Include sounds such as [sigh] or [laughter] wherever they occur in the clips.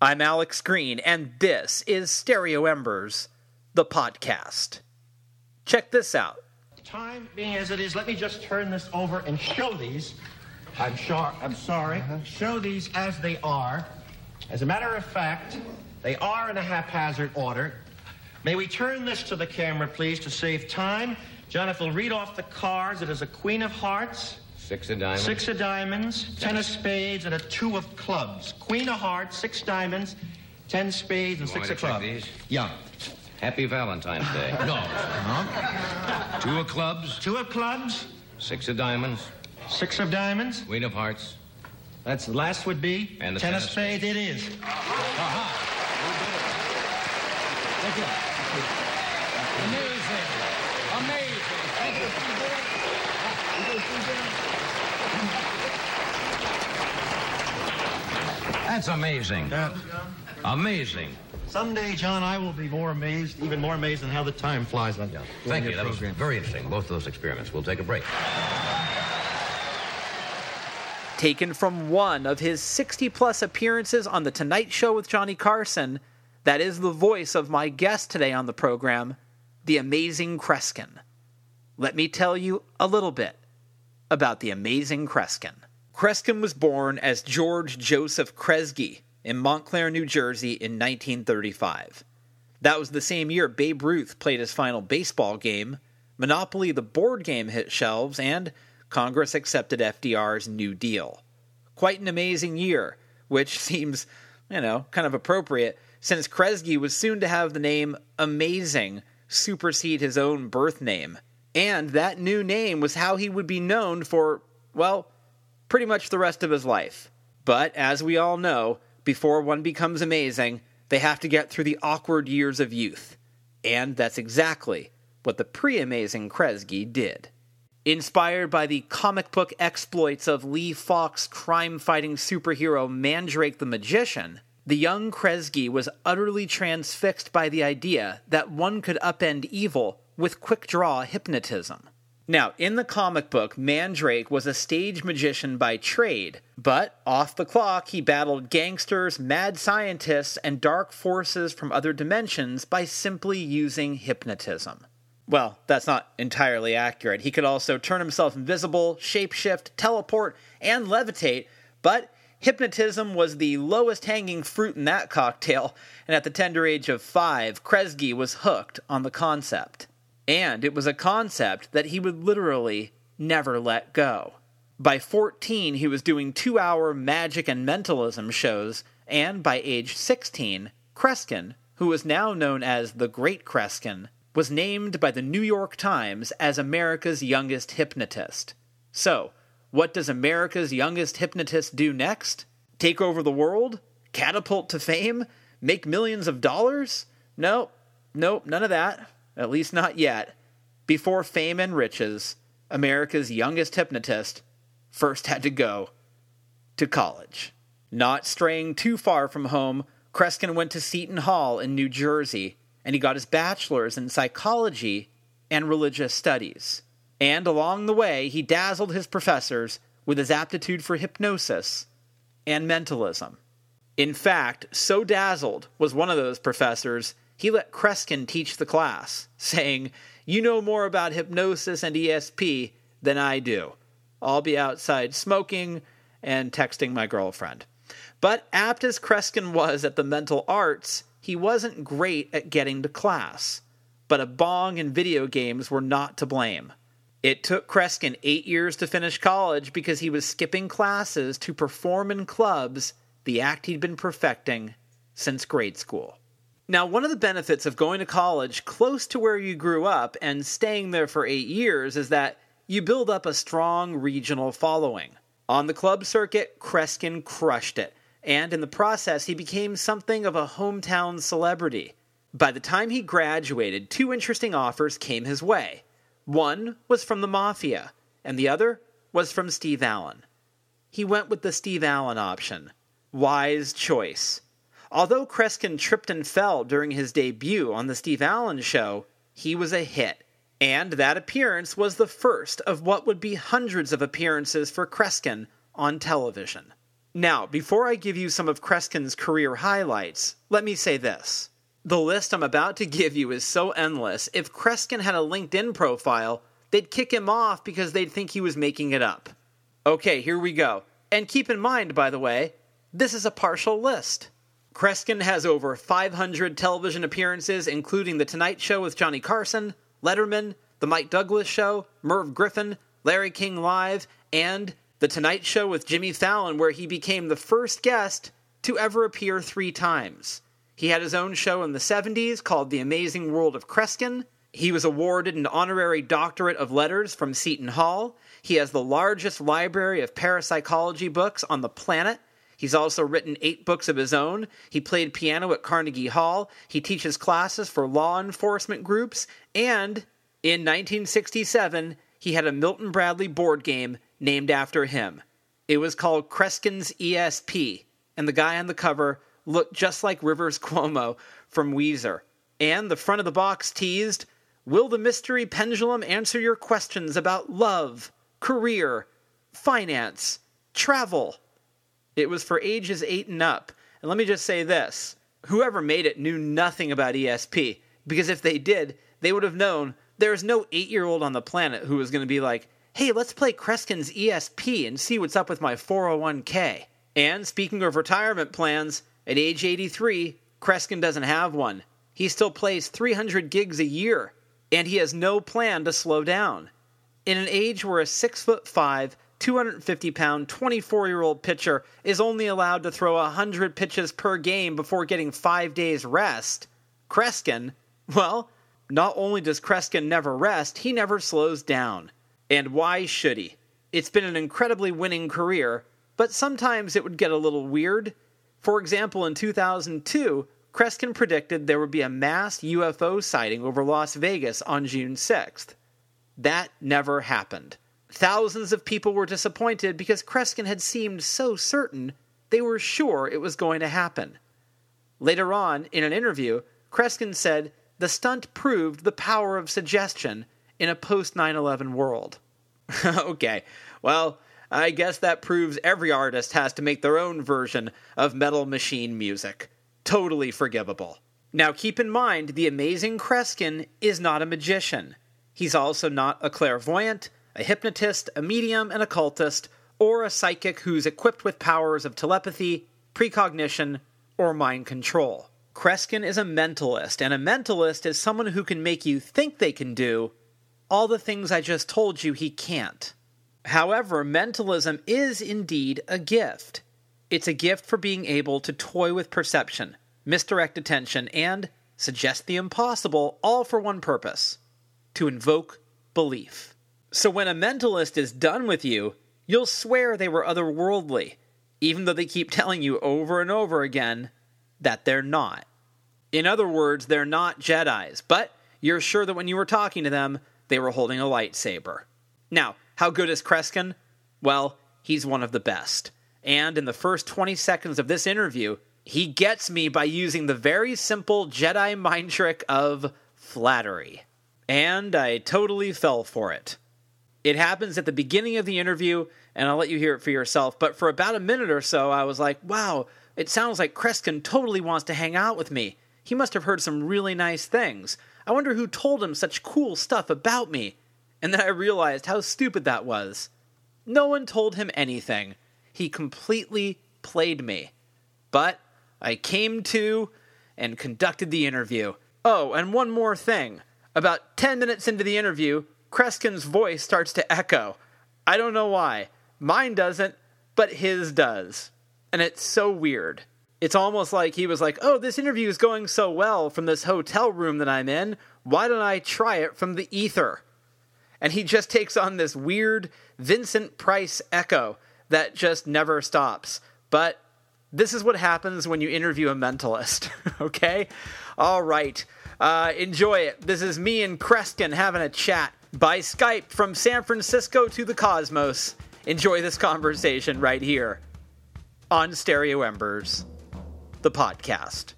I'm Alex Green, and this is Stereo Embers, the podcast. Check this out. Time being as it is, let me just turn this over and show these. I'm sure, I'm sorry. Uh-huh. Show these as they are. As a matter of fact, they are in a haphazard order. May we turn this to the camera, please, to save time? Jonathan, read off the cards. It is a queen of hearts, Six of diamonds. six of diamonds, ten of spades, and a two of clubs. Queen of hearts, six diamonds, ten spades, and You six want of to check clubs. these? Yeah. Happy Valentine's Day. [laughs] No. Two of clubs, Two of clubs, six of diamonds, six of diamonds. queen of hearts. That's the last would be. And the ten ten of of spades. It is. Amazing. Amazing. That's amazing. Amazing. Someday, John, I will be more amazed, even more amazed than how the time flies on you. Thank you. That was very interesting. Both of those experiments. We'll take a break. Taken from one of his 60 plus appearances on The Tonight Show with Johnny Carson, that is the voice of my guest today on the program, the amazing Kreskin. Let me tell you a little bit about the amazing Kreskin. Kreskin was born as George Joseph Kresge in Montclair, New Jersey in 1935. That was the same year Babe Ruth played his final baseball game, Monopoly the board game hit shelves, and Congress accepted FDR's New Deal. Quite an amazing year, which [laughs] seems, you know, kind of appropriate since Kresge was soon to have the name Amazing supersede his own birth name. And that new name was how he would be known for, well, pretty much the rest of his life. But as we all know, before one becomes amazing, they have to get through the awkward years of youth. And that's exactly what the pre amazing Kresge did. Inspired by the comic book exploits of Lee Falk's crime fighting superhero Mandrake the Magician, the young Kresge was utterly transfixed by the idea that one could upend evil with quick draw hypnotism. Now, in the comic book, Mandrake was a stage magician by trade, but off the clock, he battled gangsters, mad scientists, and dark forces from other dimensions by simply using hypnotism. Well, that's not entirely accurate. He could also turn himself invisible, shapeshift, teleport, and levitate, but hypnotism was the lowest hanging fruit in that cocktail, and at the tender age of five, Kresge was hooked on the concept. And it was a concept that he would literally never let go. By 14, he was doing two hour magic and mentalism shows, and by age 16, Kreskin, who was now known as the Great Kreskin, was named by the New York Times as America's youngest hypnotist. So, what does America's youngest hypnotist do next? Take over the world? Catapult to fame? Make millions of dollars? Nope, nope, none of that. At least not yet. Before fame and riches, America's youngest hypnotist first had to go to college. Not straying too far from home, Kreskin went to Seton Hall in New Jersey, and he got his bachelor's in psychology and religious studies. And along the way, he dazzled his professors with his aptitude for hypnosis and mentalism. In fact, so dazzled was one of those professors, he let Kreskin teach the class, saying, You know more about hypnosis and ESP than I do. I'll be outside smoking and texting my girlfriend. But apt as Kreskin was at the mental arts, he wasn't great at getting to class. But a bong and video games were not to blame. It took Kreskin eight years to finish college because he was skipping classes to perform in clubs, the act he'd been perfecting since grade school. Now, one of the benefits of going to college close to where you grew up and staying there for eight years is that you build up a strong regional following. On the club circuit, Kreskin crushed it, and in the process, he became something of a hometown celebrity. By the time he graduated, two interesting offers came his way. One was from the Mafia, and the other was from Steve Allen. He went with the Steve Allen option. Wise choice. Although Kreskin tripped and fell during his debut on The Steve Allen Show, he was a hit. And that appearance was the first of what would be hundreds of appearances for Kreskin on television. Now, before I give you some of Kreskin's career highlights, let me say this. The list I'm about to give you is so endless, if Kreskin had a LinkedIn profile, they'd kick him off because they'd think he was making it up. Okay, here we go. And keep in mind, by the way, this is a partial list. Kreskin has over 500 television appearances, including The Tonight Show with Johnny Carson, Letterman, The Mike Douglas Show, Merv Griffin, Larry King Live, and The Tonight Show with Jimmy Fallon, where he became the first guest to ever appear three times. He had his own show in the 70s called The Amazing World of Kreskin. He was awarded an honorary doctorate of letters from Seton Hall. He has the largest library of parapsychology books on the planet. He's also written eight books of his own. He played piano at Carnegie Hall. He teaches classes for law enforcement groups. And in 1967, he had a Milton Bradley board game named after him. It was called Kreskin's ESP, and the guy on the cover looked just like Rivers Cuomo from Weezer. And the front of the box teased Will the mystery pendulum answer your questions about love, career, finance, travel? It was for ages 8 and up. And let me just say this whoever made it knew nothing about ESP, because if they did, they would have known there's no 8 year old on the planet who was going to be like, hey, let's play Kreskin's ESP and see what's up with my 401k. And speaking of retirement plans, at age 83, Kreskin doesn't have one. He still plays 300 gigs a year, and he has no plan to slow down. In an age where a 6 foot 5, 250 pound, 24 year old pitcher is only allowed to throw 100 pitches per game before getting five days rest, Kreskin, well, not only does Kreskin never rest, he never slows down. And why should he? It's been an incredibly winning career, but sometimes it would get a little weird. For example, in 2002, Kreskin predicted there would be a mass UFO sighting over Las Vegas on June 6th. That never happened. Thousands of people were disappointed because Kreskin had seemed so certain they were sure it was going to happen. Later on, in an interview, Kreskin said the stunt proved the power of suggestion in a post 9 11 world. [laughs] okay, well, I guess that proves every artist has to make their own version of metal machine music. Totally forgivable. Now, keep in mind, the amazing Kreskin is not a magician. He's also not a clairvoyant, a hypnotist, a medium, an occultist, or a psychic who's equipped with powers of telepathy, precognition, or mind control. Kreskin is a mentalist, and a mentalist is someone who can make you think they can do all the things I just told you he can't. However, mentalism is indeed a gift. It's a gift for being able to toy with perception, misdirect attention, and suggest the impossible, all for one purpose to invoke belief. So when a mentalist is done with you, you'll swear they were otherworldly, even though they keep [laughs] telling you over and over again that they're not. In other words, they're not Jedi's, but you're sure that when you were talking to them, they were holding a lightsaber. Now, how good is Kreskin? Well, he's one of the best. And in the first 20 seconds of this interview, he gets me by using the very simple Jedi mind trick of flattery. And I totally fell for it. It happens at the beginning of the interview, and I'll let you hear it for yourself. But for about a minute or so, I was like, wow, it sounds like Kreskin totally wants to hang out with me. He must have heard some really nice things. I wonder who told him such cool stuff about me. And then I realized how stupid that was. No one told him anything. He completely played me. But I came to and conducted the interview. Oh, and one more thing. About 10 minutes into the interview, Kreskin's voice starts to echo. I don't know why. Mine doesn't, but his does. And it's so weird. It's almost like he was like, oh, this interview is going so well from this hotel room that I'm in. Why don't I try it from the ether? And he just takes on this weird Vincent Price echo that just never stops. But this is what happens when you interview a mentalist, [laughs] okay? All right. Uh, enjoy it. This is me and Kreskin having a chat by Skype from San Francisco to the cosmos. Enjoy this conversation right here on Stereo Embers, the podcast.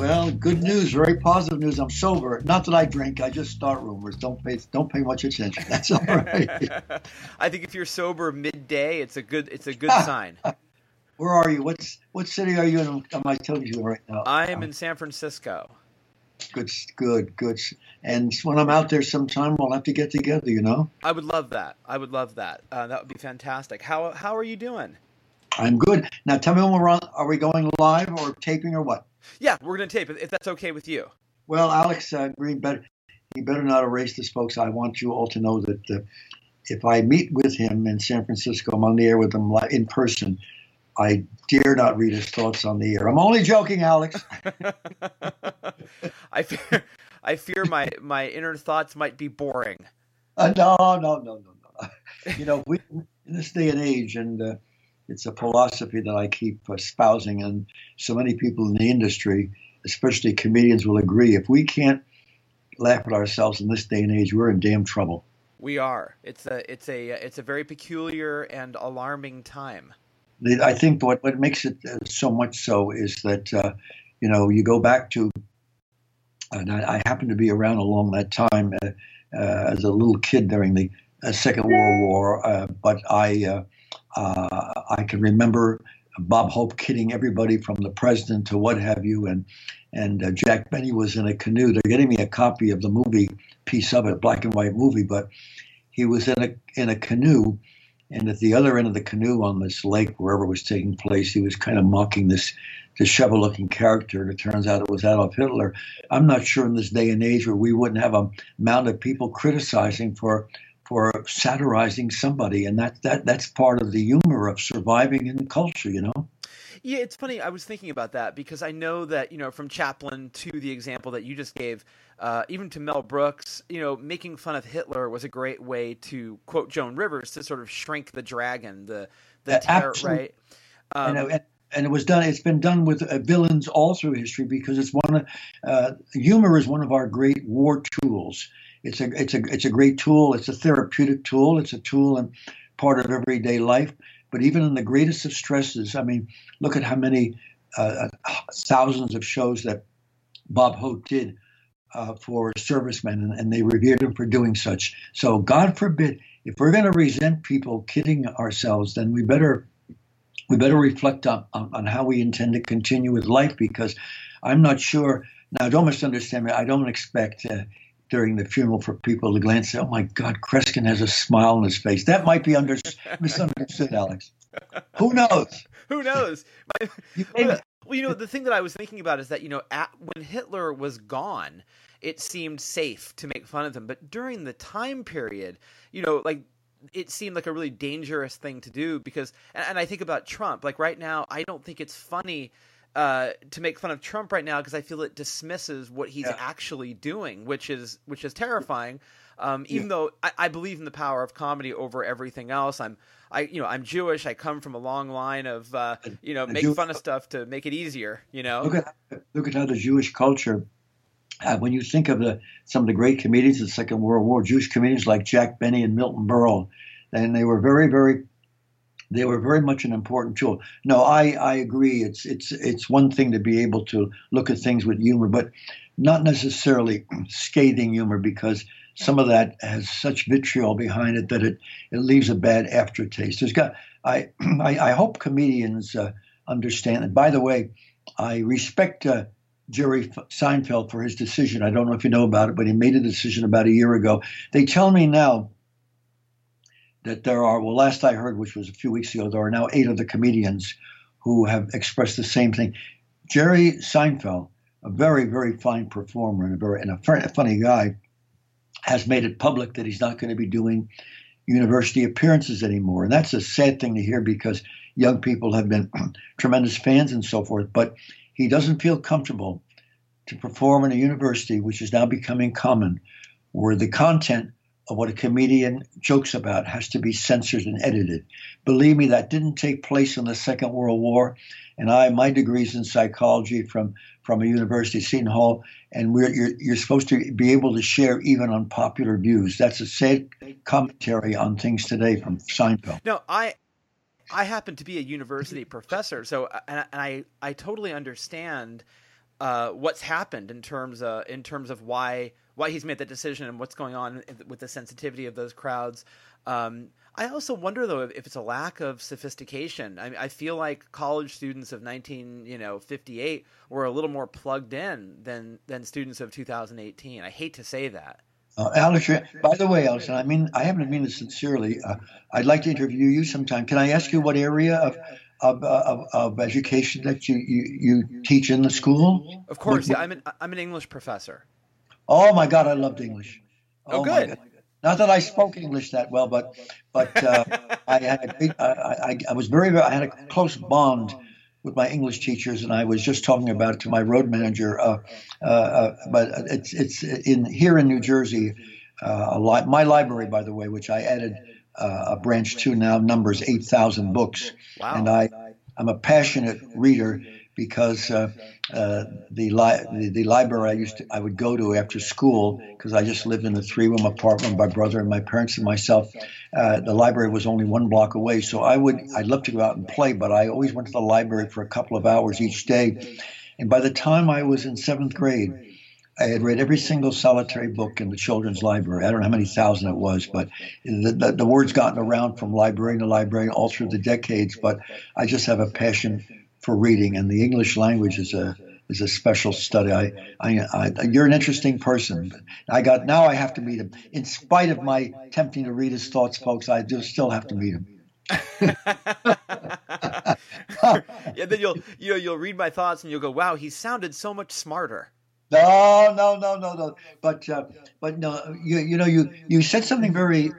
Well, good news, very positive news. I'm sober. Not that I drink. I just start rumors. Don't pay don't pay much attention. That's all [laughs] right. I think if you're sober midday, it's a good it's a good [laughs] sign. Where are you? What's what city are you in? Am I telling you right now? I am in San Francisco. Good, good, good. And when I'm out there sometime, we'll have to get together. You know. I would love that. I would love that. Uh, that would be fantastic. How how are you doing? I'm good. Now tell me when we're on. Are we going live or taping or what? Yeah, we're going to tape it, if that's okay with you. Well, Alex uh, Green, better he better not erase this, folks. I want you all to know that uh, if I meet with him in San Francisco, I'm on the air with him in person. I dare not read his thoughts on the air. I'm only joking, Alex. [laughs] I fear, I fear my my inner thoughts might be boring. Uh, no, no, no, no, no. You know, we in this day and age, and uh, it's a philosophy that I keep espousing, and so many people in the industry, especially comedians, will agree. If we can't laugh at ourselves in this day and age, we're in damn trouble. We are. It's a it's a it's a very peculiar and alarming time. I think what what makes it uh, so much so is that uh, you know you go back to, and I, I happened to be around along that time uh, uh, as a little kid during the uh, Second World War, uh, but I I can remember Bob Hope kidding everybody from the president to what have you, and and uh, Jack Benny was in a canoe. They're getting me a copy of the movie piece of it, a black and white movie, but he was in a in a canoe, and at the other end of the canoe on this lake, wherever it was taking place, he was kind of mocking this disheveled-looking character, and it turns out it was Adolf Hitler. I'm not sure in this day and age where we wouldn't have a amount of people criticizing for for satirizing somebody, and that that that's part of the humor of surviving in culture, you know. Yeah, it's funny. I was thinking about that because I know that you know from Chaplin to the example that you just gave, uh, even to Mel Brooks, you know, making fun of Hitler was a great way to quote Joan Rivers to sort of shrink the dragon, the the terror, right? Um, and, and, it was done. It's been done with uh, villains all through history because it's one. Of, uh, humor is one of our great war tools it's a it's a it's a great tool. It's a therapeutic tool. It's a tool and part of everyday life. But even in the greatest of stresses, I mean, look at how many uh, thousands of shows that Bob Hope did uh, for servicemen, and, and, they revered him for doing such. So, God forbid, if we're going to resent people kidding ourselves, then we better we better reflect on, on, on how we intend to continue with life, because I'm not sure. Now, don't misunderstand me. I don't expect uh, during the funeral for people to glance "Oh my God, Kreskin has a smile on his face." That might be under, misunderstood, Alex. Who knows? Who knows? well, you know, the thing that I was thinking about is that you know, at, when Hitler was gone, it seemed safe to make fun of him, but during the time period, you know, like it seemed like a really dangerous thing to do because and, and, I think about Trump like right now I don't think it's funny uh, to make fun of Trump right now because I feel it dismisses what he's yeah. actually doing, which is which is terrifying. Um, even yeah. though I, I, believe in the power of comedy over everything else, I'm I you know I'm Jewish. I come from a long line of uh, you know make Jew- fun of stuff to make it easier. You know, look at look at how the Jewish culture. Uh, when you think of the some of the great comedians of the Second World War, Jewish comedians like Jack Benny and Milton Berle, and they were very very they were very much an important tool. No, I, I agree. It's it's it's one thing to be able to look at things with humor, but not necessarily [clears throat] scathing humor because some of that has such vitriol behind it that it, it leaves a bad aftertaste. There's got I [clears throat] I, I hope comedians uh, understand. And by the way, I respect uh, Jerry Seinfeld for his decision. I don't know if you know about it, but he made a decision about a year ago. They tell me now that there are, well, last I heard, which was a few weeks ago, there are now eight other comedians who have expressed the same thing. Jerry Seinfeld, a very, very fine performer and a very and a funny guy, has made it public that he's not going to be doing university appearances anymore. And that's a sad thing to hear because young people have been [clears throat] tremendous fans and so forth. But he doesn't feel comfortable to perform in a university, which is now becoming common, where the content of what a comedian jokes about has to be censored and edited. Believe me, that didn't take place in the Second World War. And I, my degrees in psychology from from a university, Seton Hall, and we're you're, you're supposed to be able to share even unpopular views. That's a sad commentary on things today from Seinfeld. No, I I happen to be a university professor, so and I I totally understand uh, what's happened in terms of in terms of why why he's made that decision and what's going on with the sensitivity of those crowds. Um, I also wonder though if it's a lack of sophistication. I, I feel like college students of 19, you know, 58 were a little more plugged in than than students of 2018. I hate to say that. Uh, Alex, by the way, Alex, I mean I happen to mean this sincerely. Uh, I'd like to interview you sometime. Can I ask you what area of of, of, of education that you, you, you teach in the school? Of course, what, yeah. I'm an I'm an English professor. Oh my God, I loved English. Oh, oh good. Not that I spoke English that well, but but uh, I had a great, I, I, I was very, very I had a close bond with my English teachers, and I was just talking about it to my road manager. Uh, uh, uh but it's it's in here in New Jersey. Uh, li- my library, by the way, which I added uh, a branch to now, numbers eight thousand books, wow. and I I'm a passionate reader because uh, uh, the, li- the, the library I used to I would go to after school because I just lived in a three room apartment. with My brother and my parents and myself. Uh, the library was only one block away, so I would I'd love to go out and play, but I always went to the library for a couple of hours each day. And by the time I was in seventh grade, I had read every single solitary book in the children's library. I don't know how many thousand it was, but the, the, the word's gotten around from librarian to librarian all through the decades. But I just have a passion for reading, and the English language is a is a special study. I, I, I, you're an interesting person. I got now. I have to meet him. In spite of my attempting to read his thoughts, folks, I do still have to meet him. [laughs] yeah, then you'll you know you'll read my thoughts and you'll go, "Wow, he sounded so much smarter." No, no, no, no, no. But uh, but no, you you know you you said something very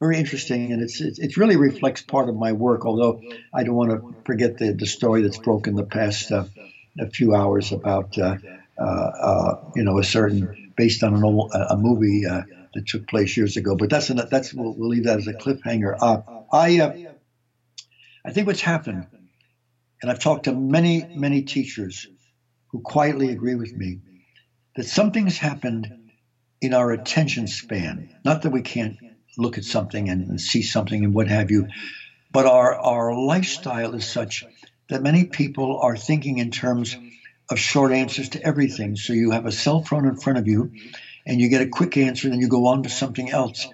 very interesting, and it's, it's it really reflects part of my work. Although I don't want to forget the the story that's broken the past uh, a few hours about uh, uh, uh, you know a certain based on an old, a movie uh, that took place years ago. But that's an, that's we'll, we'll leave that as a cliffhanger. I I think what's happened, and I've talked to many many teachers who quietly agree with me that something's happened in our attention span. Not that we can't look at something and, see something and what have you. But our, our lifestyle is such that many people are thinking in terms of short answers to everything. So you have a cell phone in front of you and you get a quick answer, then you go on to something else.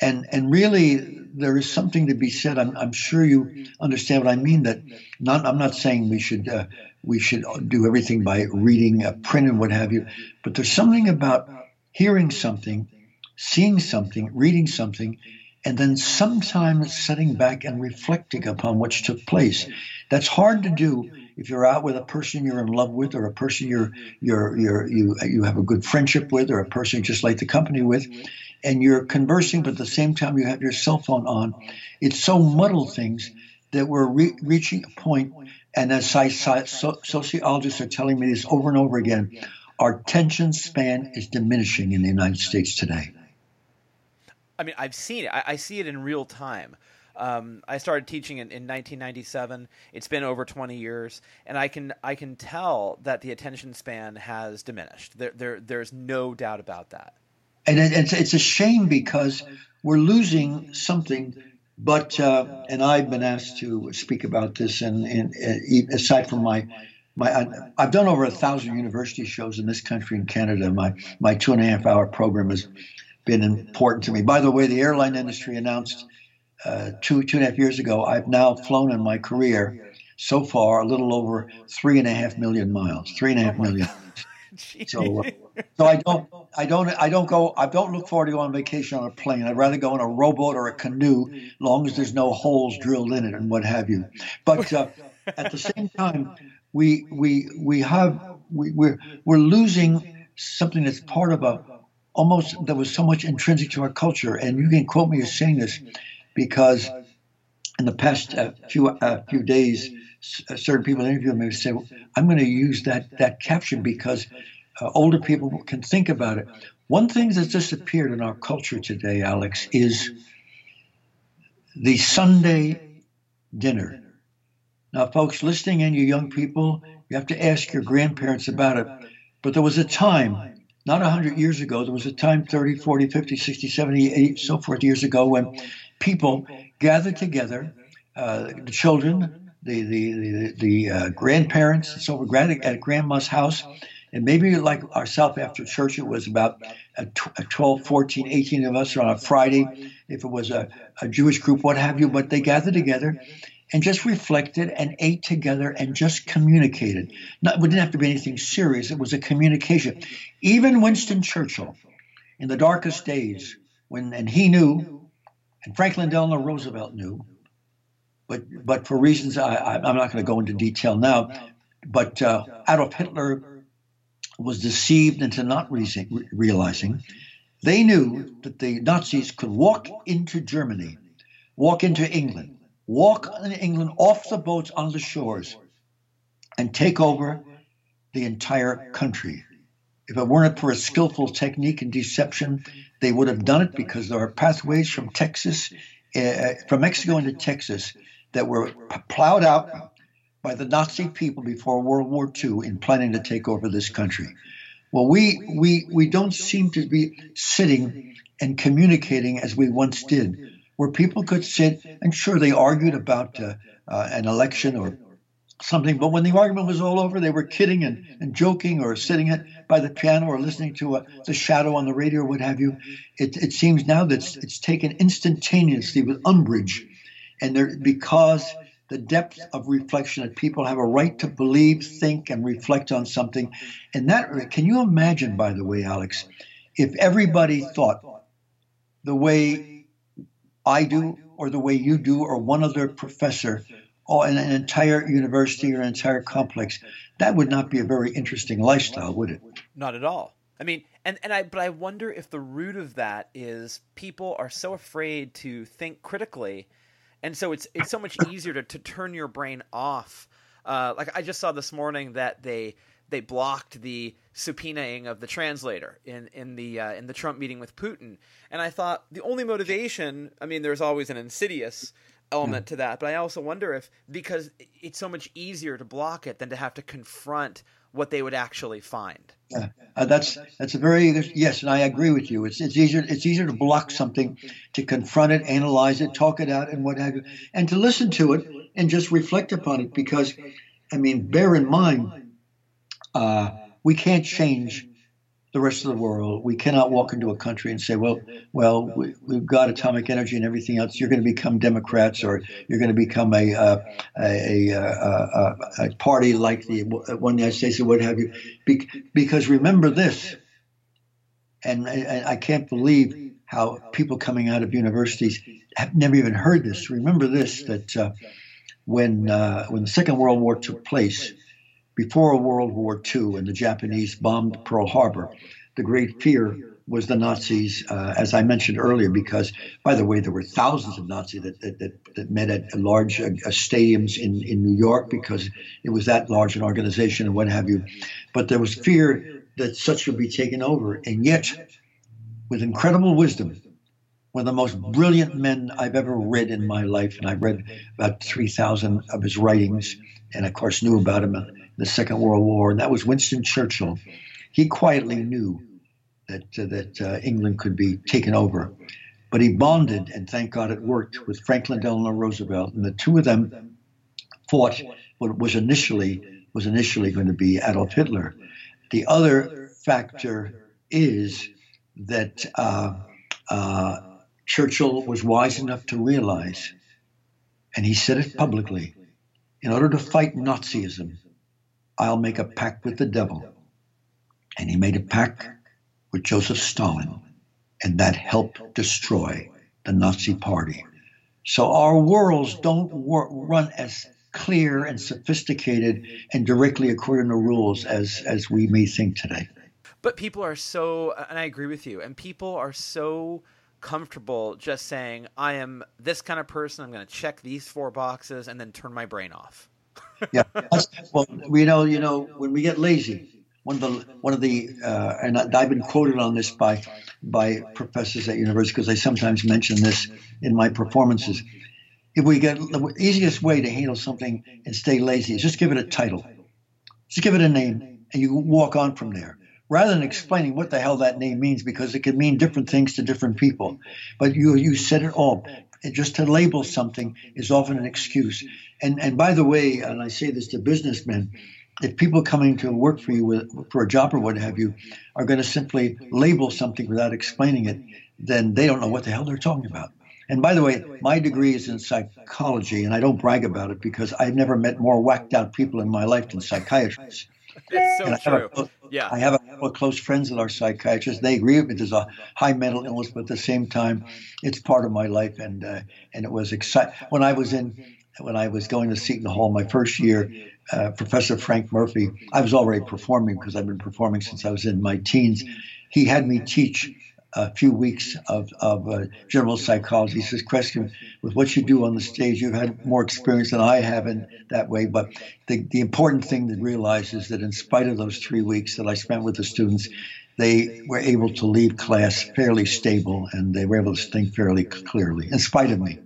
And, and really, there is something to be said. I'm, I'm sure you understand what I mean. That not, I'm not saying we should uh, we should do everything by reading a print and what have you, but there's something about hearing something seeing something, reading something, and then sometimes sitting back and reflecting upon what took place. That's hard to do if you're out with a person you're in love with, or a person you're you're you're you you have a good friendship with, or a person you just like the company with, and you're conversing, but at the same time you have your cell phone on. It's so muddled things that we're re- reaching a point, and as so, sociologists are telling me this over and over again, our attention span is diminishing in the United States today. I mean, I've seen it. I, I see it in real time. Um, I started teaching in, in 1997. It's been over 20 years, and I can I can tell that the attention span has diminished. There, there there's no doubt about that. And it, it's it's a shame because we're losing something. But uh, and I've been asked to speak about this, and, and, and aside from my my I, have done over a thousand university shows in this country and Canada. My my two and a half hour program has been important to me. By the way, the airline industry announced uh, two two and a half years ago. I've now flown in my career so far a little over three and a half million miles. Three and a half million. [laughs] so, uh, so I don't, I don't, I don't go. I don't look forward to going on vacation on a plane. I'd rather go in a rowboat or a canoe, long as there's no holes drilled in it and what have you. But uh, at the same time, we we we have we, we're we're losing something that's part of a almost that was so much intrinsic to our culture. And you can quote me as saying this because in the past uh, few uh, few days, certain people interviewed me well, "I'm going to use that that caption because uh, older people can think about it." One thing that's disappeared in our culture today, Alex, is the Sunday dinner. Now, folks listening in, you young people, you have to ask your grandparents about it. But there was a time not 100 years ago. There was a time 30, 40, 50, 60, 70, 80, so forth years ago when people gathered together, uh, the children, the the the, the uh, grandparents. It's over grand, at grandma's house. And maybe like ourselves after church, it was about a 12, 14, 18 of us on a Friday, if it was a, a Jewish group, what have you. But they gathered together and just reflected and ate together and just communicated. Not, it didn't have to be anything serious. It was a communication. Even Winston Churchill, in the darkest days, when and he knew, and Franklin Delano Roosevelt knew, but but for reasons I, am not going to go into detail now. But uh, Adolf Hitler was deceived into not realizing they knew that the Nazis could walk into Germany, walk into England, walk in England off the boats on the shores, and take over the entire country. If it weren't for a skillful technique and deception, they would have done it because there are pathways from Texas, uh, from Mexico into Texas, that were plowed out by the Nazi people before World War II in planning to take over this country. Well, we we we don't seem to be sitting and communicating as we once did, where people could sit and sure they argued about uh, uh, an election or something, but when the argument was all over, they were kidding and, and joking or sitting at, by the piano or listening to uh, the shadow on the radio what have you. It, it seems now that it's, it's taken instantaneously with umbrage and there because the depth of reflection that people have a right to believe, think, and reflect on something. And that can you imagine, by the way, Alex, if everybody thought the way I do, or the way you do, or one other professor, or an, an entire university or an entire complex, that would not be a very interesting lifestyle, would it? Not at all. I mean, and, and I but I wonder if the root of that is people are so afraid to think critically and so it's it's so much easier to, to turn your brain off. Uh, like I just saw this morning that they they blocked the subpoenaing of the translator in in the uh, in the Trump meeting with Putin, and I thought the only motivation. I mean, there's always an insidious element to that, but I also wonder if because it's so much easier to block it than to have to confront what they would actually find. Yeah, uh, that's that's a very yes, and I agree with you. It's it's easier it's easier to block something, to confront it, analyze it, talk it out, and what have you, and to listen to it and just reflect upon it. Because, I mean, bear in mind, uh, we can't change the rest of the world. We cannot walk into a country and say, well, well, we, have got atomic energy and everything else. You're going to become Democrats or you're going to become a, uh, a, a, a, a, party like the one United States or what have you. Be- because remember this, and I, I can't believe how people coming out of universities have never even heard this. Remember this that uh, when uh, when the Second World War took place, before World War II and the Japanese bombed Pearl Harbor, the great fear was the Nazis, uh, as I mentioned earlier, because, by the way, there were thousands of Nazis that, that, that, that met at large uh, stadiums in, in New York because it was that large an organization and what have you. But there was fear that such would be taken over. And yet, with incredible wisdom, one of the most brilliant men I've ever read in my life, and I've read about 3,000 of his writings, and of course knew about him the Second World War, and that was Winston Churchill. He quietly knew that uh, that uh, England could be taken over, but he bonded, and thank God it worked with Franklin Delano Roosevelt, and the two of them fought what was initially was initially going to be Adolf Hitler. The other factor is that uh, uh Churchill was wise enough to realize, and he said it publicly, in order to fight Nazism, I'll make a pact with the devil. And he made a pact with Joseph Stalin, and that helped destroy the Nazi Party. So our worlds don't wor- run as clear and sophisticated and directly according to rules as, as we may think today. But people are so, and I agree with you, and people are so comfortable just saying, I am this kind of person, I'm going to check these four boxes and then turn my brain off yeah. Well, we know, you know, when we get lazy, one of the one of the uh, and I've been quoted on this by by professors at university because I sometimes mention this in my performances. If we get the easiest way to handle something and stay lazy is just give it a title, just give it a name, and you walk on from there rather than explaining what the hell that name means because it can mean different things to different people. But you you said it all. Just to label something is often an excuse. And and by the way, and I say this to businessmen, if people coming to work for you with, for a job or what have you are going to simply label something without explaining it, then they don't know what the hell they're talking about. And by the way, my degree is in psychology, and I don't brag about it because I've never met more whacked out people in my life than psychiatrists. It's so true. A, yeah. I have a couple of close friends that are psychiatrists. They agree with me. There's a high mental illness, but at the same time, it's part of my life. And uh, and it was exciting when I was in when I was going to Seton Hall my first year. Uh, Professor Frank Murphy, I was already performing because I've been performing since I was in my teens. He had me teach a few weeks of, of uh, general psychology. He says, Kreskin, with what you do on the stage, you've had more experience than I have in that way. But the, the important thing to realize is that in spite of those three weeks that I spent with the students, they were able to leave class fairly stable and they were able to think fairly clearly, in spite of me.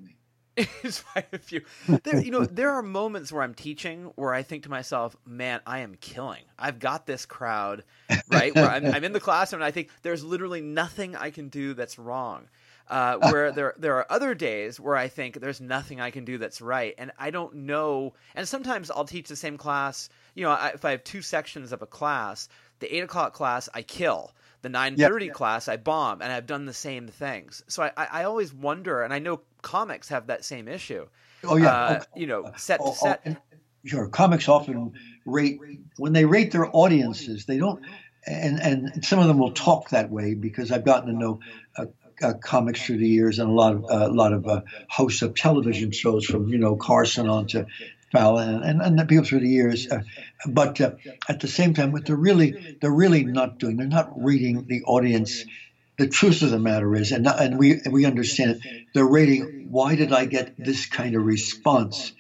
In spite of you. There, you know, there are moments where I'm teaching where I think to myself, "Man, I am killing. I've got this crowd, right? Where I'm, I'm in the classroom and I think there's literally nothing I can do that's wrong." Uh, where [laughs] there there are other days where I think there's nothing I can do that's right, and I don't know. And sometimes I'll teach the same class. You know, I, if I have two sections of a class, the eight o'clock class I kill, the 9:30 yep. class I bomb, and I've done the same things. So I, I always wonder, and I know comics have that same issue. Oh yeah, uh, you know, set to set. Sure, comics often rate when they rate their audiences. They don't, and and some of them will talk that way because I've gotten to know uh, uh, comics through the years and a lot of uh, a lot of uh, hosts of television shows from you know Carson on to Fallon and, and the people through the years. Uh, but uh, at the same time, what they're really they're really not doing, they're not reading the audience the truth of the matter is, and, and we we understand it, they're rating why did I get this kind of response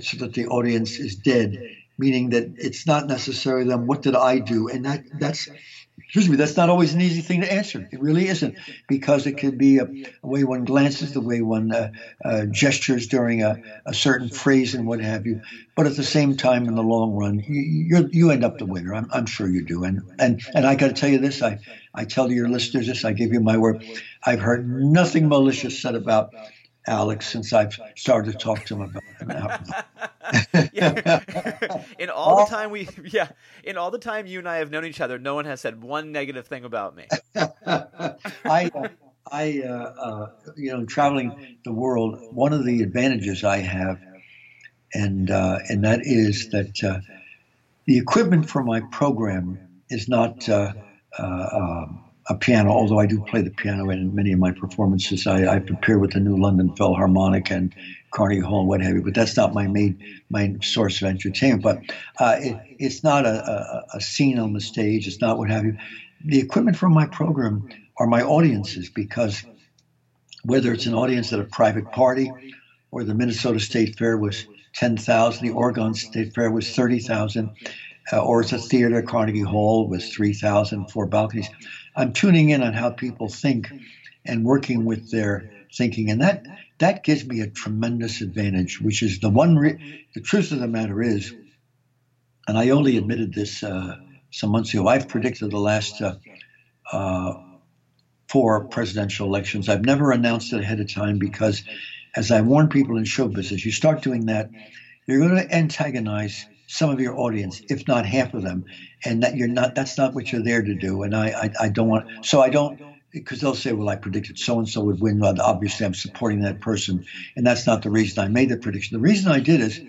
so that the audience is dead, meaning that it's not necessarily them, what did I do? And that that's excuse me, that's not always an easy thing to answer. It really isn't, because it could be a, a way one glances, the way one uh, uh, gestures during a, a, certain phrase and what have you. But at the same time, in the long run, you you end up the winner. I'm, I'm sure you do. And and and I got to tell you this, I I tell your listeners this, I give you my word. I've heard nothing malicious said about Alex since I've started to talk to him about it. [laughs] yeah. [laughs] in all the time we, [laughs] yeah, in all the time you and I have known each other, no one has said one negative thing about me. I, uh, I, uh, uh, you know, traveling the world, one of the advantages I have, and uh, and that is that uh, the equipment for my program is not. Uh, um, a piano, although I do play the piano in many of my performances. I, I prepare with the New London Philharmonic and Carnegie Hall and what have you, but that's not my main main source of entertainment. But uh, it, it's not a, a, a, scene on the stage. It's not what have you. The equipment for my program are my audiences because whether it's an audience at a private party or the Minnesota State Fair was 10,000, the Oregon State Fair was 30,000, uh, or it's a theater, Carnegie Hall with 3,000, four balconies. I'm tuning in on how people think and working with their thinking, and that that gives me a tremendous advantage. Which is the one. Re- the truth of the matter is, and I only admitted this uh, some months ago. I've predicted the last uh, uh, four presidential elections. I've never announced it ahead of time because, as I warn people in show business, you start doing that, you're going to antagonize some of your audience, if not half of them, and that you're not. That's not what you're there to do. And I, I, I don't want. So I don't because they'll say, well, I predicted so and so would win. Well, obviously, I'm supporting that person, and that's not the reason I made the prediction. The reason I did is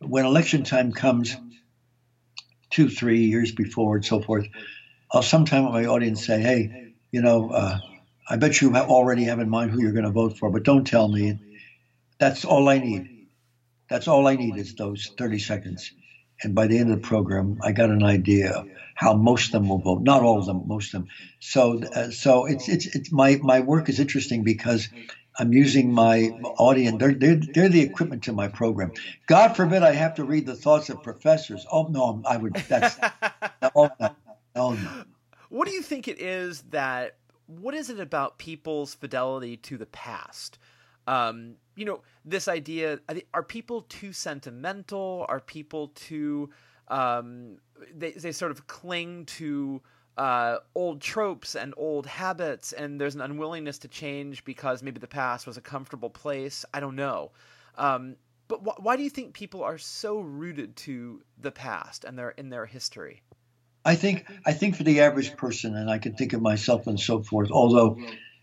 when election time comes, two, three years before, and so forth, I'll sometime my audience say, hey, you know, uh, I bet you already have in mind who you're going to vote for, but don't tell me. That's all I need. That's all I need is those 30 seconds. And by the end of the program, I got an idea of how most of them will vote. Not all of them, most of them. So, uh, so it's it's it's my my work is interesting because I'm using my audience. They're, they're, they're the equipment to my program. God forbid I have to read the thoughts of professors. Oh no, I would. That's [laughs] no, no, no, no. What do you think it is that? What is it about people's fidelity to the past? Um, you know, this idea are people too sentimental? Are people too um, they they sort of cling to uh, old tropes and old habits, and there's an unwillingness to change because maybe the past was a comfortable place. I don't know. Um, but wh- why do you think people are so rooted to the past and their in their history? I think I think for the average person, and I can think of myself and so forth. Although,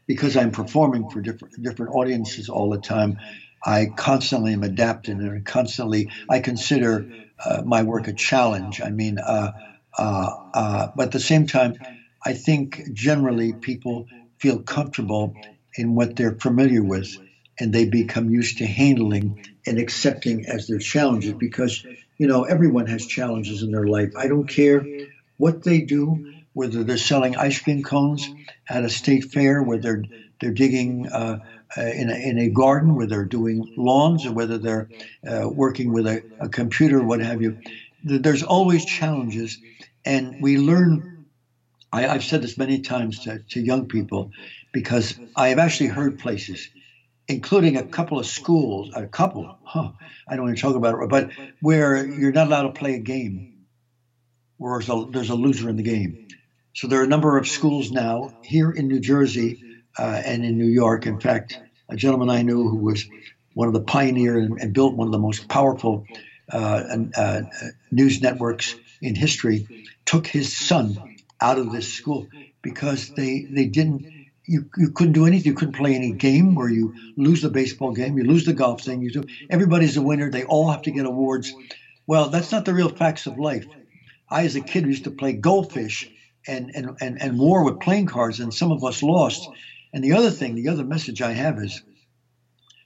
because I'm performing for different different audiences all the time, I constantly am adapting and constantly I consider uh, my work a challenge. I mean, uh, uh, uh, but at the same time, I think generally people feel comfortable in what they're familiar with, and they become used to handling and accepting as their challenges because you know everyone has challenges in their life. I don't care what they do, whether they're selling ice cream cones at a state fair, whether they're, digging uh, uh, in, a, in a garden, whether they're doing lawns, or whether they're uh, working with a, a computer, what have you. There's always challenges, and we learn. I, have said this many times to, to young people because I have actually heard places including a couple of schools, a couple, huh, I don't want to talk about it, but where you're not allowed to play a game, where there's a loser in the game. So there are a number of schools now here in New Jersey uh, and in New York. In fact, a gentleman I knew who was one of the pioneers and, and, built one of the most powerful uh, uh, news networks in history took his son out of this school because they they didn't you, you couldn't do anything. You couldn't play any game where you lose the baseball game, you lose the golf thing. You do everybody's a winner. They all have to get awards. Well, that's not the real facts of life. I, as a kid, used to play goldfish and and and, and war with playing cards, and some of us lost. And the other thing, the other message I have is,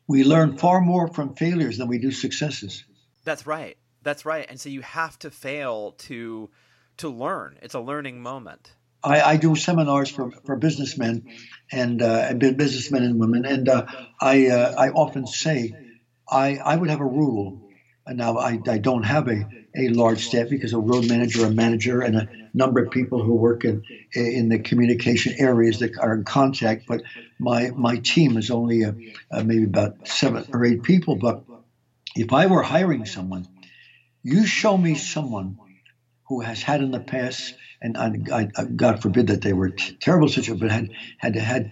we learn far more from failures than we do successes. That's right. That's right. And so you have to fail to to learn. It's a learning moment. I, I do seminars for, for businessmen and, uh, and businessmen and women, and uh, I uh, I often say I I would have a rule. Now I, I don't have a, a large staff because a road manager, a manager, and a number of people who work in in the communication areas that are in contact. But my my team is only a, a maybe about seven or eight people. But if I were hiring someone, you show me someone who has had in the past and I, I, God forbid that they were t- terrible situations, but had had had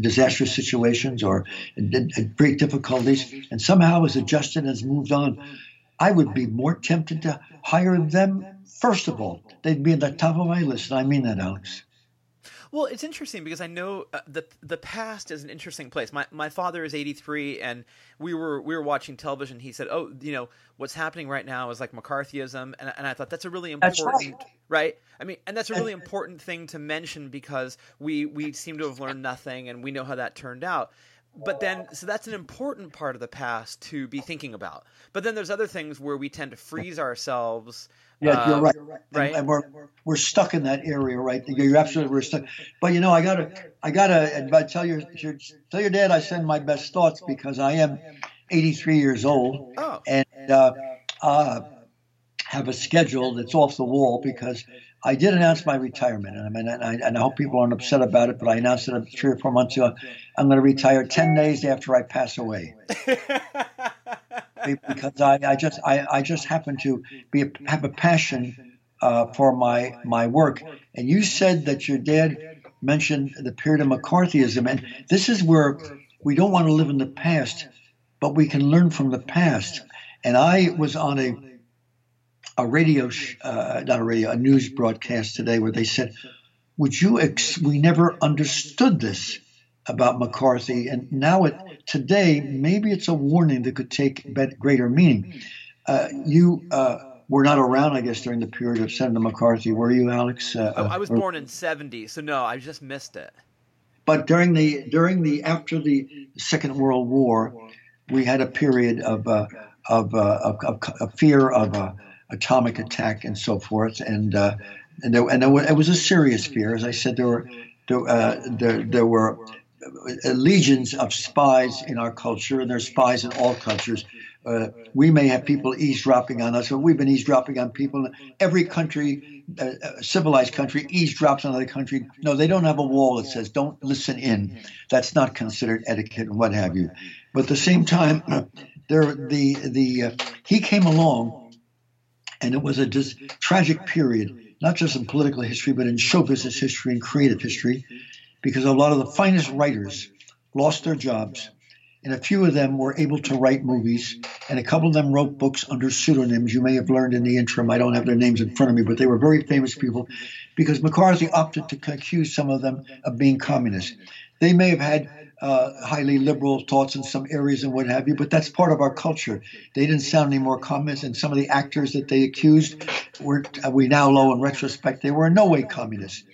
disastrous situations or great difficulties, and somehow has adjusted and has moved on. I would be more tempted to hire them first of all. They'd be at the top of my list, and I mean that, Alex. Well, it's interesting because I know uh, the the past is an interesting place. My my father is 83 and we were we were watching television. He said, "Oh, you know, what's happening right now is like McCarthyism." And and I thought that's a really important right. right. I mean, and that's a really important thing to mention because we we seem to have learned nothing and we know how that turned out but then so that's an important part of the past to be thinking about but then there's other things where we tend to freeze ourselves yeah, uh, you're right. Right, and, and, we're we're stuck in that area, right? You're absolutely we're stuck. But you know, I gotta I gotta I tell your, your tell your dad I send my best thoughts because I am 83 years old oh. and uh, uh, have a schedule that's off the wall because I did announce my retirement, and I mean, and I, and I hope people aren't upset about it, but I announced it three or four months ago. I'm going to retire 10 days after I pass away. [laughs] because I, I just I, I just happen to be have a passion uh, for my my work. And you said that your dad mentioned the period of McCarthyism, and this is where we don't want to live in the past, but we can learn from the past. And I was on a a radio, uh, not a radio, a news broadcast today where they said, "Would you? Ex- we never understood this." about McCarthy, and now it today maybe it's a warning that could take greater meaning. Uh, you uh, were not around, I guess, during the period of Senator McCarthy, were you, Alex? Uh, oh, I was or, born in '70, so no, I just missed it. But during the during the after the Second World War, we had a period of uh, of, uh, of, of, of, fear of uh, atomic attack and so forth, and and, there, and there were, it was a serious fear. As I said, there were there, there, there were legions of spies in our culture, and there's spies in all cultures. Uh, we may have people eavesdropping on us, but we've been eavesdropping on people. Every country, uh, uh, civilized country, eavesdrops on another country. No, they don't have a wall that says "Don't listen in." That's not considered etiquette and what have you. But at the same time, [clears throat] there the the uh, he came along, and it was a dis- tragic period not just in political history, but in show business history and creative history, because a lot of the finest writers lost their jobs, and a few of them were able to write movies, and a couple of them wrote books under pseudonyms. You may have learned in the interim. I don't have their names in front of me, but they were very famous people because McCarthy opted to accuse some of them of being communists. They may have had uh, highly liberal thoughts in some areas and what have you, but that's part of our culture. They didn't sound any more communist, and some of the actors that they accused were, uh, we now know in retrospect, they were in no way communist.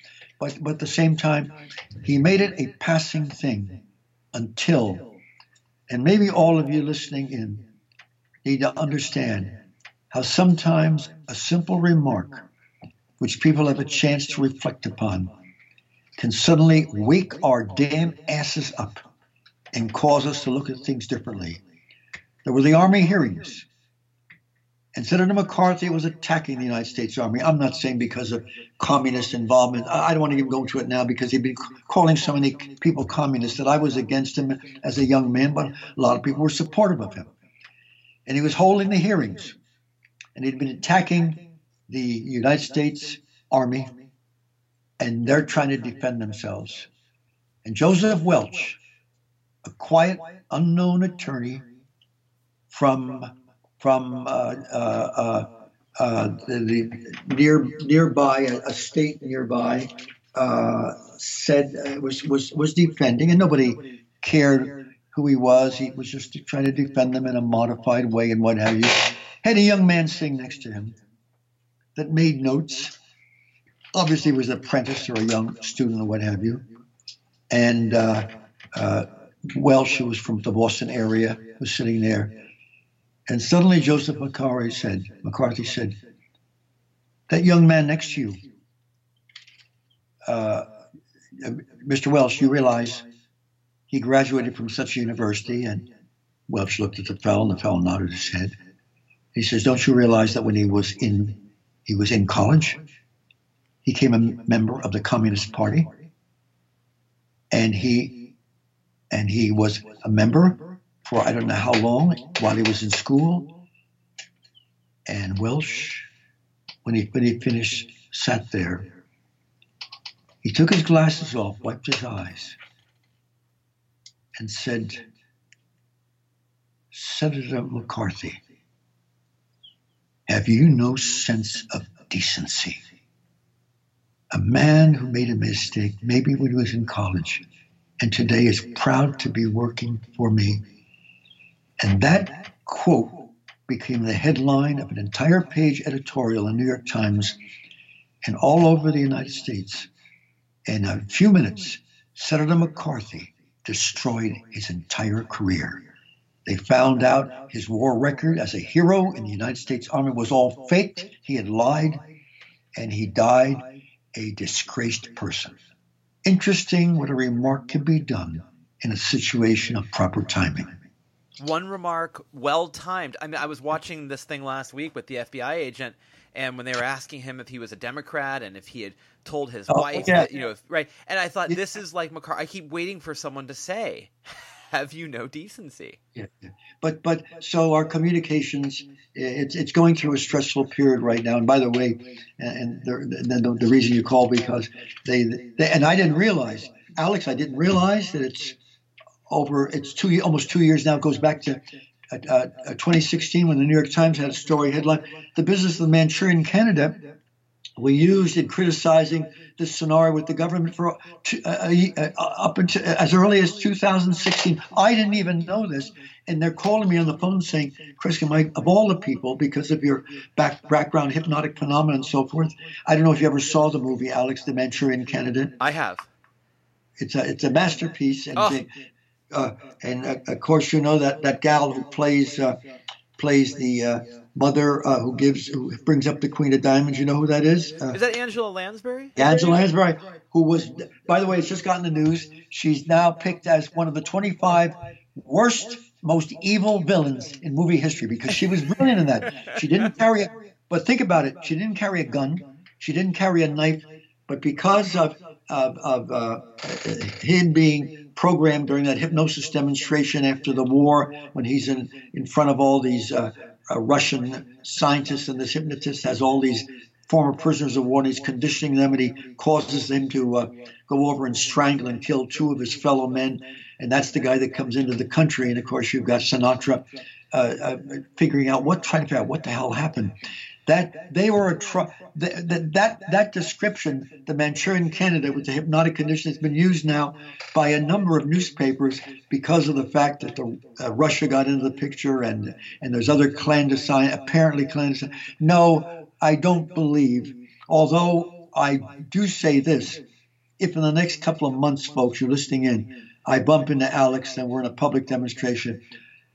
But, but at the same time, he made it a passing thing until, and maybe all of you listening in need to understand how sometimes a simple remark, which people have a chance to reflect upon, can suddenly wake our damn asses up and cause us to look at things differently. There were the Army hearings. And Senator McCarthy was attacking the United States Army. I'm not saying because of communist involvement. I don't want to even go into it now because he'd been calling so many people communists that I was against him as a young man, but a lot of people were supportive of him. And he was holding the hearings. And he'd been attacking the United States Army and they're trying to defend themselves. And Joseph Welch, a quiet, unknown attorney from from uh, uh, uh, the, the, near nearby a, a state nearby, said was was was defending, and nobody cared who he was. He was just trying to defend them in a modified way and what have you. Had a young man sitting next to him that made notes obviously was an apprentice or a young student or what have you. And uh, uh, Welch, who was from the Boston area, was sitting there. And suddenly Joseph McCarthy said, McCarthy said, that young man next to you, uh, Mr. Welch, you realize he graduated from such a university. And Welch looked at the fellow, and the fellow nodded his head. He says, "Don't you realize that when he was in he was in college, he became a member of the Communist Party, and he and he was a member for I don't know how long while he was in school. And Welch, when he when he finished, sat there. He took his glasses off, wiped his eyes, and said, Senator McCarthy, have you no sense of decency? a man who made a mistake, maybe when he was in college, and today is proud to be working for me. And that quote became the headline of an entire page editorial in the New York Times and all over the United States. In a few minutes, Senator McCarthy destroyed his entire career. They found out his war record as a hero in the United States Army was all faked. He had lied, and he died a disgraced person. Interesting what a remark can be done in a situation of proper timing. One remark, well timed. I mean, I was watching this thing last week with the FBI agent, and when they were asking him if he was a Democrat and if he had told his oh, wife, yeah. that, you know, if, right? And I thought this is like McCarthy. I keep waiting for someone to say, [laughs] "Have you no decency?" Yeah, but but so our communications it's it's going through a stressful period right now. And by the way, and the, the, the reason you called because they, they and I didn't realize, Alex, I didn't realize that it's over. It's two almost two years now. It goes back to uh, uh, 2016 when the New York Times had a story headline: "The business of the Manchurian Candidate." We used in criticizing this scenario with the government for uh, uh, uh, up until as early as 2016. I didn't even know this, and they're calling me on the phone saying, "Chris, Mike, of all the people, because of your back, background, hypnotic phenomena, and so forth." I don't know if you ever saw the movie Alex, the Manchurian Candidate. I have. It's a it's a masterpiece, and oh. they, uh, and uh, of course you know that that gal who plays uh, plays the mother uh, who gives who brings up the Queen of Diamonds. You know who that is? Uh, is that Angela Lansbury? Angela Lansbury, who was, by the way, it's just gotten the news. She's now picked as one of the 25 worst, most evil villains in movie history because she was brilliant in that. She didn't carry a, but think about it. She didn't carry a gun. She didn't carry a knife. But because of of, of uh, him being programmed during that hypnosis demonstration after the war, when he's in in front of all these uh, a Russian scientists and this hypnotist has all these former prisoners of war, and he's conditioning them, and he causes them to uh, go over and strangle and kill two of his fellow men. And that's the guy that comes into the country. And of course, you've got Sinatra uh, uh, figuring out what, trying to figure out what the hell happened. That they were a tr- that, that that description, the Manchurian candidate with the hypnotic condition, has been used now by a number of newspapers because of the fact that the, uh, Russia got into the picture and and there's other clandestine, apparently clandestine. No, I don't believe. Although I do say this, if in the next couple of months, folks, you're listening in, I bump into Alex and we're in a public demonstration,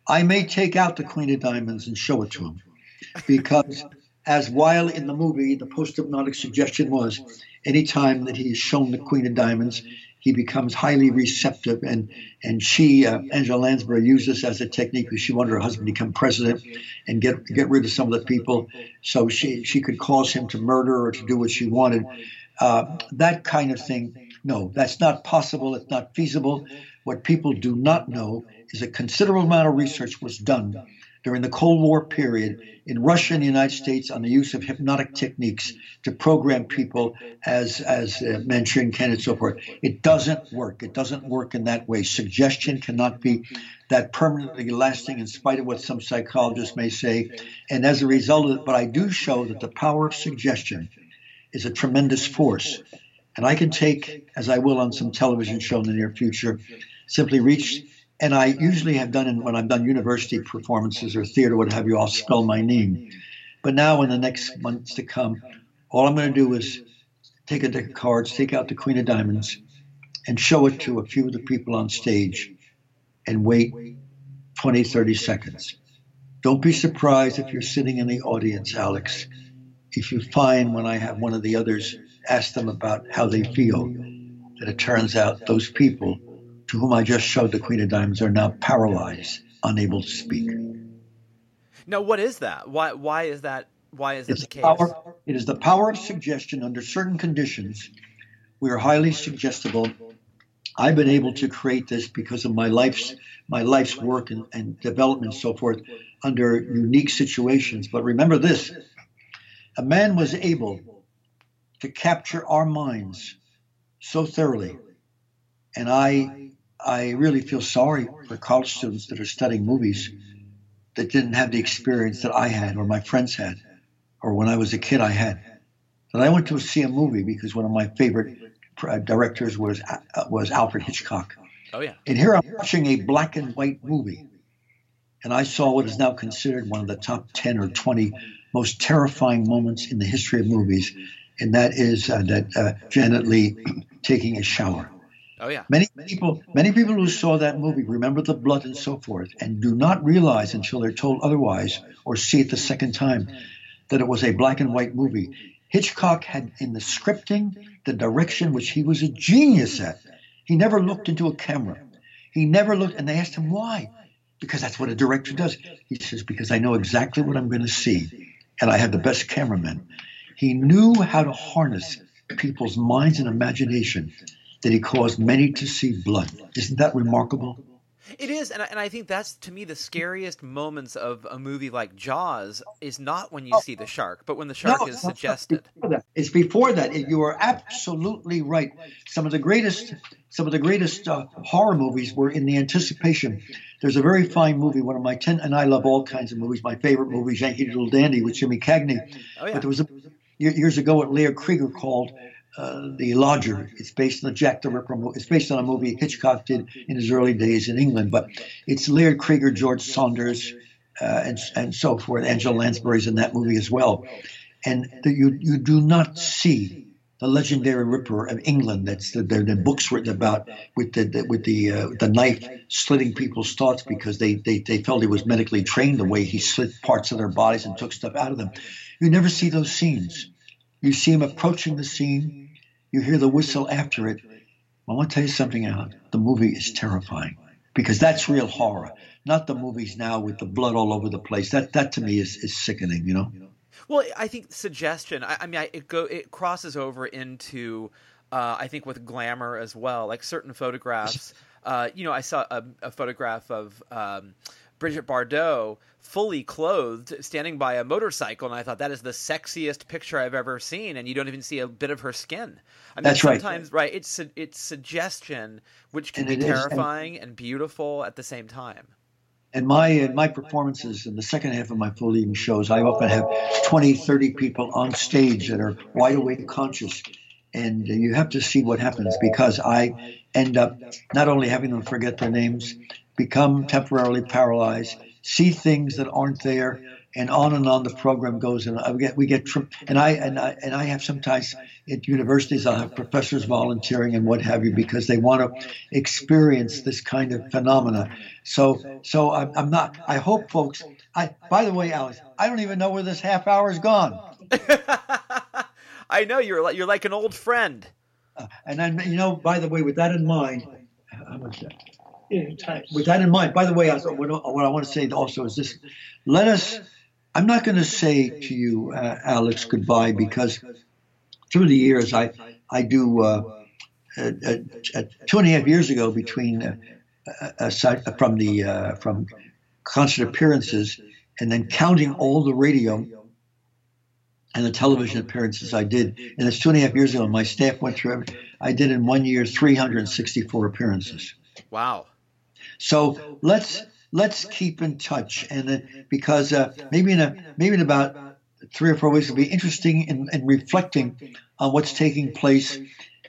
I may take out the Queen of Diamonds and show it to him because as while in the movie, the post hypnotic suggestion was anytime that he is shown the Queen of Diamonds, he becomes highly receptive. And and she, uh, Angela Lansbury, used this as a technique because she wanted her husband to become president and get get rid of some of the people, so she she could cause him to murder or to do what she wanted. Uh, that kind of thing. No, that's not possible. It's not feasible. What people do not know is a considerable amount of research was done during the Cold War period in Russia and the United States on the use of hypnotic techniques to program people as as uh, Manchurian candidates, so forth. It doesn't work. It doesn't work in that way. Suggestion cannot be that permanently lasting, in spite of what some psychologists may say. And as a result of it, but I do show that the power of suggestion is a tremendous force. And I can take, as I will on some television show in the near future, simply reach and I usually have done in when I've done university performances or theater, what have you, I'll spell my name. But now, in the next months to come, all I'm going to do is take a deck of cards, take out the Queen of Diamonds, and show it to a few of the people on stage and wait 20, 30 seconds. Don't be surprised if you're sitting in the audience, Alex, if you find when I have one of the others ask them about how they feel, that it turns out those people to whom I just showed the Queen of Diamonds are now paralyzed, unable to speak. Now, what is that? Why? Why is that? Why is it's the case? Power, it is the power of suggestion under certain conditions. We are highly suggestible. I've been able to create this because of my life's my life's work and, and development and so forth under unique situations. But remember this: a man was able to capture our minds so thoroughly, and I I really feel sorry for college students that are studying movies that didn't have the experience that I had or my friends had or when I was a kid I had. But I went to see a movie because one of my favorite uh, directors was uh, was Alfred Hitchcock. Oh yeah. And here I'm watching a black and white movie, and I saw what is now considered one of the top ten or twenty most terrifying moments in the history of movies, and that is uh, that uh, Janet Leigh [clears throat] taking a shower. Oh yeah. Many people, many people who saw that movie remember the blood and so forth, and do not realize until they're told otherwise or see it the second time that it was a black and white movie. Hitchcock had in the scripting the direction which he was a genius at. He never looked into a camera. He never looked, and they asked him why. Because that's what a director does. He says, because I know exactly what I'm going to see, and I have the best cameraman. He knew how to harness people's minds and imagination that he caused many to see blood. Isn't that remarkable? It is, and I, and I think that's to me the scariest moments of a movie like Jaws is not when you oh, see the shark, but when the shark no, is suggested. It's before that. You are absolutely right. Some of the greatest, some of the greatest uh, horror movies were in the anticipation. There's a very fine movie, one of my ten, and I love all kinds of movies. My favorite movie is Yankee Doodle Dandy with Jimmy Cagney. Oh, yeah. But there was a years ago what Laird Cregar called uh, the Lodger. It's based on the Jack the Ripper movie. It's based on a movie Hitchcock did in his early days in England, but it's Laird Cregar, George Sanders, uh, and and so forth. Angela Lansbury's in that movie as well, and the, you you do not see the legendary Ripper of England. That's the, the, the books written about with the, the with the uh, the knife slitting people's thoughts because they, they they felt he was medically trained the way he slit parts of their bodies and took stuff out of them. You never see those scenes. You see him approaching the scene you hear the whistle after it. I want to tell you something, Alan. The movie is terrifying because that's real horror, not the movies now with the blood all over the place. That that to me is, is sickening, you know. Well, I think suggestion. I, I mean, I, it go it crosses over into, uh, I think, with glamour as well. Like certain photographs. [laughs] Uh, you know, I saw a, a photograph of um, Brigitte Bardot fully clothed standing by a motorcycle and I thought that is the sexiest picture I've ever seen and you don't even see a bit of her skin. I mean That's right. sometimes right, it's it's suggestion which can And be is, and- terrifying and beautiful at the same time. And my in my performances in the second half of my full evening shows, I often have 20, 30 people on stage that are wide awake conscious. And you have to see what happens because I end up not only having them forget their names, become temporarily paralyzed, see things that aren't there, and on and on the program goes. And I get, we get, and I and I and I have sometimes at universities I'll have professors volunteering and what have you because they want to experience this kind of phenomena. So so I'm, I'm not. I hope folks. I by the way, Alex, I don't even know where this half hour is gone. [laughs] I know you're like you're like an old friend. Uh, and then, you know, by the way, with that in mind, how much that? With that in mind, by the way, I, what, I want to say also is this: let us. I'm not going to say to you, uh, Alex, goodbye because through the years, I I do. Uh, uh, uh, two and a half years ago, between uh, from the uh, from concert appearances, and then counting all the radio and the television appearances I did. And it's two and a half years ago. My staff went through. Every, I did in one year 364 appearances. Wow. So let's let's keep in touch, and then because uh, maybe in a maybe in about three or four weeks it'll be interesting in, in reflecting on what's taking place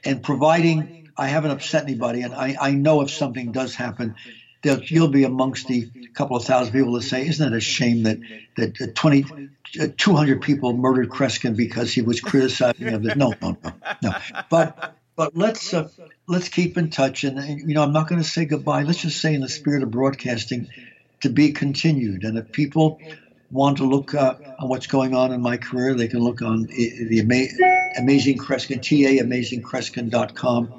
and providing. I haven't upset anybody, and I, I know if something does happen, you'll be amongst the couple of thousand people that say, "Isn't it a shame that that uh, 20, uh, 200 people murdered Kreskin because he was criticizing of this?" No, no, no, no. But but let's uh, let's keep in touch, and, you know, I'm not going to say goodbye. Let's just say, in the spirit of broadcasting, to be continued. And if people want to look uh, on what's going on in my career, they can look on the, ama- Amazing Kreskin, ta amazingkreskin.com.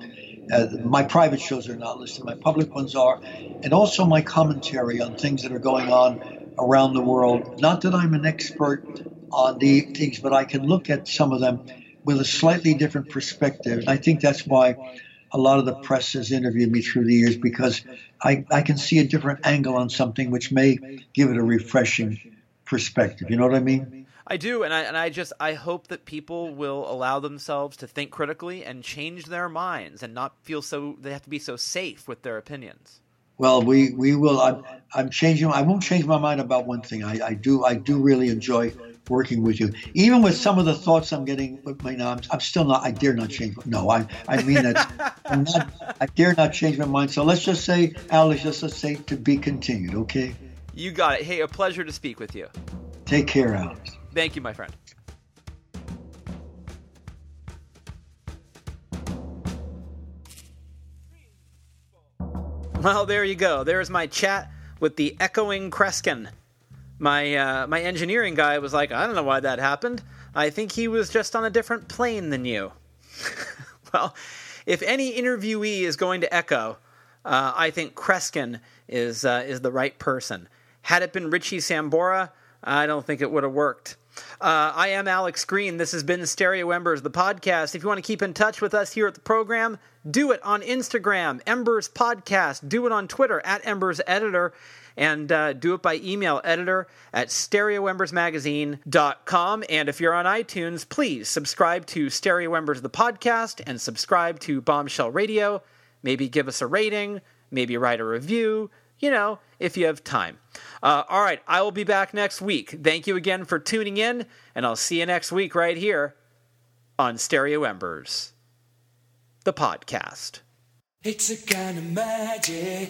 Uh, my private shows are not listed. My public ones are, and also my commentary on things that are going on around the world. Not that I'm an expert on the things, but I can look at some of them with a slightly different perspective. And I think that's why a lot of the press has interviewed me through the years because I, I can see a different angle on something which may give it a refreshing perspective. You know what I mean? I do, and I and I just I hope that people will allow themselves to think critically and change their minds and not feel so they have to be so safe with their opinions. Well, we, we will. I'm, I'm changing. I won't change my mind about one thing. I, I do I do really enjoy working with you, even with some of the thoughts I'm getting. You know, I'm, I'm still not. I dare not change. No, I I mean that. [laughs] I'm not. I dare not change my mind. So let's just say, Alex, just let's say to be continued. Okay. You got it. Hey, a pleasure to speak with you. Take care, Alex. Thank you, my friend. Well, there you go. There's my chat with the echoing Kreskin. My uh, my engineering guy was like, I don't know why that happened. I think he was just on a different plane than you. [laughs] well, if any interviewee is going to echo, uh, I think Kreskin is uh, is the right person. Had it been Richie Sambora, I don't think it would have worked. Uh, I am Alex Green. This has been Stereo Embers, the podcast. If you want to keep in touch with us here at the program, do it on Instagram, Embers Podcast. Do it on Twitter, at Embers Editor. And uh, do it by email, editor at stereoembersmagazine.com. And if you're on iTunes, please subscribe to Stereo Embers, the podcast, and subscribe to Bombshell Radio. Maybe give us a rating, maybe write a review, you know, if you have time. Uh, all right, I will be back next week. Thank you again for tuning in, and I'll see you next week right here on Stereo Embers, the podcast. It's a kind of magic.